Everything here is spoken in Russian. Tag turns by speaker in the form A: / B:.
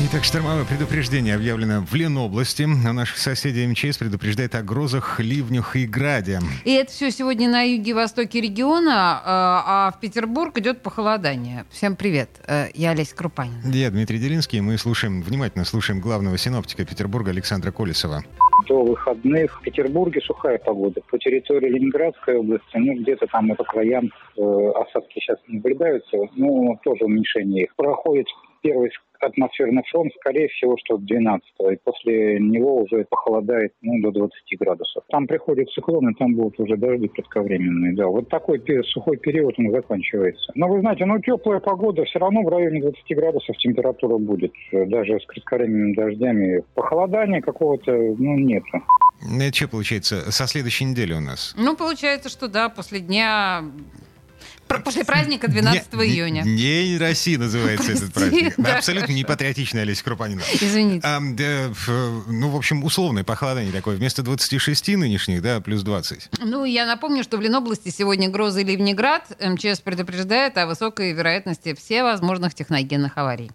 A: Итак, штормовое предупреждение объявлено в Ленобласти. А наших соседей МЧС предупреждает о грозах, ливнях и граде.
B: И это все сегодня на юге-востоке региона, а в Петербург идет похолодание. Всем привет, э, я Олеся Крупанин.
A: Я Дмитрий Делинский, мы слушаем, внимательно слушаем главного синоптика Петербурга Александра Колесова.
C: До выходных в Петербурге сухая погода. По территории Ленинградской области, ну, где-то там и по краям э, осадки сейчас наблюдаются, но тоже уменьшение их. Проходит первый атмосферный фронт, скорее всего, что 12 и после него уже похолодает ну, до 20 градусов. Там приходит циклон, и там будут уже дожди кратковременные. Да, вот такой сухой период он заканчивается. Но вы знаете, ну теплая погода, все равно в районе 20 градусов температура будет, даже с кратковременными дождями. Похолодания какого-то, ну, нету.
A: Это что получается? Со следующей недели у нас?
B: Ну, получается, что да, после дня После праздника 12 не, июня.
A: День России называется Прости, этот праздник. Да, Абсолютно не патриотичная Олеся Крупанина.
B: Извините.
A: А, да, ну, в общем, условное похолодание такое. Вместо 26 нынешних, да, плюс 20.
B: Ну, я напомню, что в Ленобласти сегодня грозы ливнеград. МЧС предупреждает о высокой вероятности всевозможных техногенных аварий.